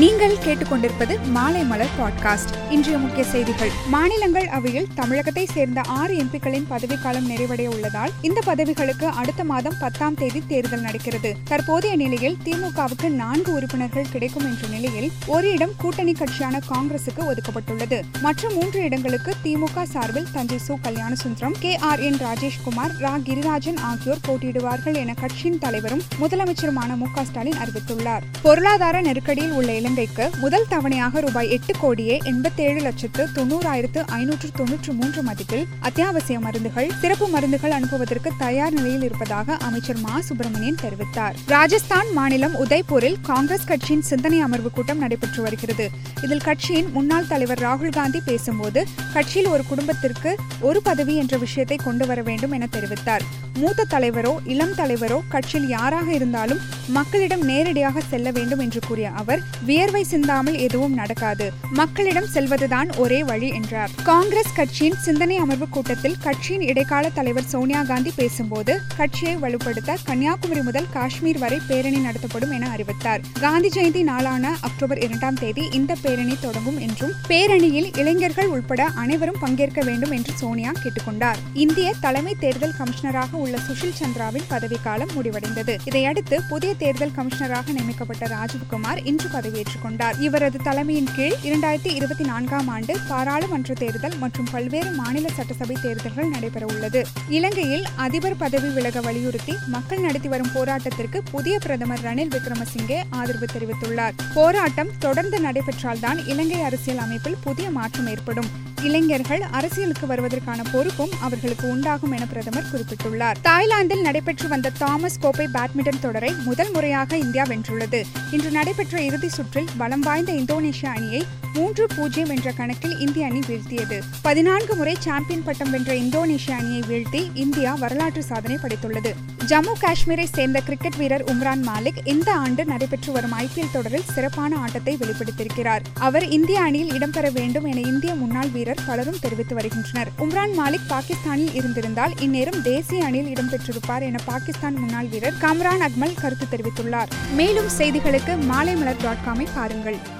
நீங்கள் கேட்டுக்கொண்டிருப்பது மாலை மலர் பாட்காஸ்ட் இன்றைய முக்கிய செய்திகள். மாநிலங்கள் அவையில் தமிழகத்தை சேர்ந்த ஆறு எம்பிக்களின் பதவிக்காலம் நிறைவடைய உள்ளதால் இந்த பதவிகளுக்கு அடுத்த மாதம் பத்தாம் தேதி தேர்தல் நடக்கிறது. தற்போதைய நிலையில் திமுகவுக்கு நான்கு உறுப்பினர்கள் கிடைக்கும் என்ற நிலையில் ஒரு இடம் கூட்டணி கட்சியான காங்கிரசுக்கு ஒதுக்கப்பட்டுள்ளது. மற்ற மூன்று இடங்களுக்கு திமுக சார்பில் Thanjai Su Kalyanasundaram K R N Rajeshkumar Ra Girirajan ஆகியோர் போட்டியிடுவார்கள் என கட்சியின் தலைவரும் முதலமைச்சருமான மு க ஸ்டாலின் அறிவித்துள்ளார். பொருளாதார நெருக்கடியில் உள்ள இலங்கைக்கு முதல் தவணையாக ரூபாய் எட்டு கோடியே எண்பத்தேழு லட்சத்து தொண்ணூறாயிரத்து ஐநூற்று தொன்னூற்று மூன்று மதிப்பில் அத்தியாவசிய மருந்துகள் சிறப்பு மருந்துகள் அனுப்புவதற்கு தயார் நிலையில் இருப்பதாக அமைச்சர் மா. சுப்பிரமணியன் தெரிவித்தார். ராஜஸ்தான் மாநிலம் உதய்பூரில் காங்கிரஸ் கட்சியின் சிந்தனை அமர்வு கூட்டம் நடைபெற்று வருகிறது. இதில் கட்சியின் முன்னாள் தலைவர் ராகுல் காந்தி பேசும்போது கட்சியில் ஒரு குடும்பத்திற்கு ஒரு பதவி என்ற விஷயத்தை கொண்டு வர வேண்டும் என தெரிவித்தார். மூத்த தலைவரோ இளம் தலைவரோ கட்சியில் யாராக இருந்தாலும் மக்களிடம் நேரடியாக செல்ல வேண்டும் என்று கூறிய அவர் வியர்வை சிந்தாமல் எதுவும் நடக்காது. மக்களிடம் செல்வதுதான் ஒரே வழி என்றார். காங்கிரஸ் கட்சியின் சிந்தனை அமர்வு கூட்டத்தில் கட்சியின் இடைக்கால தலைவர் சோனியா காந்தி பேசும்போது கட்சியை வலுப்படுத்த கன்னியாகுமரி முதல் காஷ்மீர் வரை பேரணி நடத்தப்படும் என அறிவித்தார். காந்தி ஜெயந்தி நாளான அக்டோபர் இரண்டாம் தேதி இந்த பேரணி தொடங்கும் என்றும் பேரணியில் இளைஞர்கள் உட்பட அனைவரும் பங்கேற்க வேண்டும் என்று சோனியா கேட்டுக்கொண்டார். இந்திய தலைமை தேர்தல் கமிஷனராக உள்ள சுஷில் சந்திராவின் பதவிக்காலம் முடிவடைந்தது. இதையடுத்து புதிய தேர்தல் கமிஷனராக நியமிக்கப்பட்ட ராஜீவ்குமார் இன்று பதவியேற்றுக் கொண்டார். இவரது தலைமையின் கீழ் இரண்டாயிரத்தி இருபத்தி நான்காம் ஆண்டு பாராளுமன்ற தேர்தல் மற்றும் பல்வேறு மாநில சட்டசபை தேர்தல்கள் நடைபெற உள்ளது. இலங்கையில் அதிபர் பதவி விலக வலியுறுத்தி மக்கள் நடத்தி வரும் போராட்டத்திற்கு புதிய பிரதமர் ரணில் விக்ரமசிங்கே ஆதரவு தெரிவித்துள்ளார். போராட்டம் தொடர்ந்து நடைபெற்றால்தான் இலங்கை அரசியல் அமைப்பில் புதிய மாற்றம் ஏற்படும். இளைஞர்கள் அரசியலுக்கு வருவதற்கான பொறுப்பும் அவர்களுக்கு உண்டாகும் என பிரதமர் குறிப்பிட்டுள்ளார். தாய்லாந்தில் நடைபெற்று வந்த தாமஸ் கோப்பை பேட்மிண்டன் தொடரை முதல் முறையாக இந்தியா வென்றுள்ளது. இன்று நடைபெற்ற இறுதி சுற்றில் பலம் வாய்ந்த இந்தோனேஷிய அணியை மூன்று பூஜ்ஜியம் என்ற கணக்கில் இந்திய அணி வீழ்த்தியது. பதினான்கு முறை சாம்பியன் பட்டம் வென்ற இந்தோனேஷிய அணியை வீழ்த்தி இந்தியா வரலாற்று சாதனை படைத்துள்ளது. ஜம்மு காஷ்மீரை சேர்ந்த கிரிக்கெட் வீரர் உம்ரான் மாலிக் இந்த ஆண்டு நடைபெற்று வரும் ஐபிஎல் தொடரில் சிறப்பான ஆட்டத்தை வெளிப்படுத்தியிருக்கிறார். அவர் இந்திய அணியில் இடம்பெற வேண்டும் என இந்திய முன்னாள் வீரர் பலரும் தெரிவித்து வருகின்றனர். உம்ரான் மாலிக் பாகிஸ்தானில் இருந்திருந்தால் இந்நேரம் தேசிய அணியில் இடம்பெற்றிருப்பார் என பாகிஸ்தான் முன்னாள் வீரர் கம்ரான் அக்மல் கருத்து தெரிவித்துள்ளார். மேலும் செய்திகளுக்கு மாலைமலர் டாட் காமை பாருங்கள்.